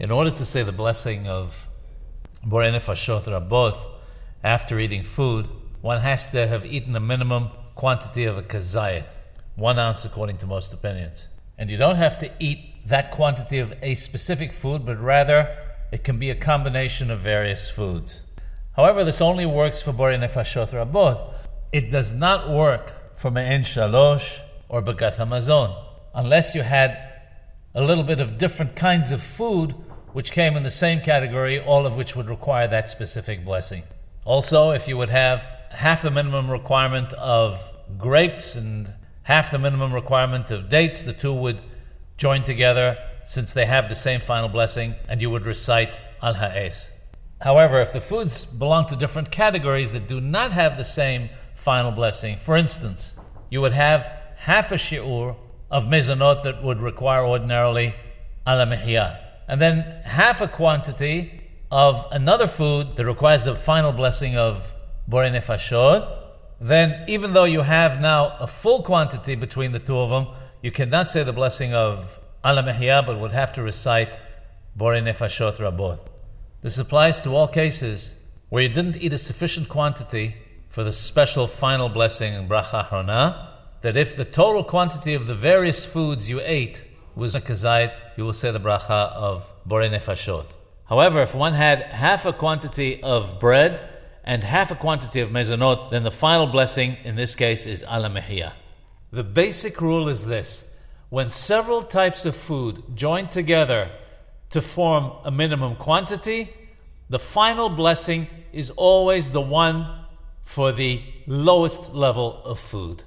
In order to say the blessing of Borei Nefashot Rabot after eating food, one has to have eaten a minimum quantity of a kazayith, one ounce according to most opinions. And you don't have to eat that quantity of a specific food, but rather it can be a combination of various foods. However, this only works for Borei Nefashot Rabot. It does not work for Me'en Shalosh or Birkat Hamazon, unless you had a little bit of different kinds of food which came in the same category, all of which would require that specific blessing. Also, if you would have half the minimum requirement of grapes and half the minimum requirement of dates, the two would join together since they have the same final blessing, and you would recite Al Ha'es. However, if the foods belong to different categories that do not have the same final blessing, for instance, you would have half a shi'ur of mezonot that would require ordinarily ala and then half a quantity of another food that requires the final blessing of borei nefashot, then even though you have now a full quantity between the two of them, you cannot say the blessing of ala but would have to recite borei nefashot rabot. This applies to all cases where you didn't eat a sufficient quantity for the special final blessing in bracha hrona, that if the total quantity of the various foods you ate was a kazayit, you will say the bracha of borei nefashot. However, if one had half a quantity of bread and half a quantity of mezonot, then the final blessing in this case is ala mehiyah. The basic rule is this when several types of food join together to form a minimum quantity, the final blessing is always the one for the lowest level of food.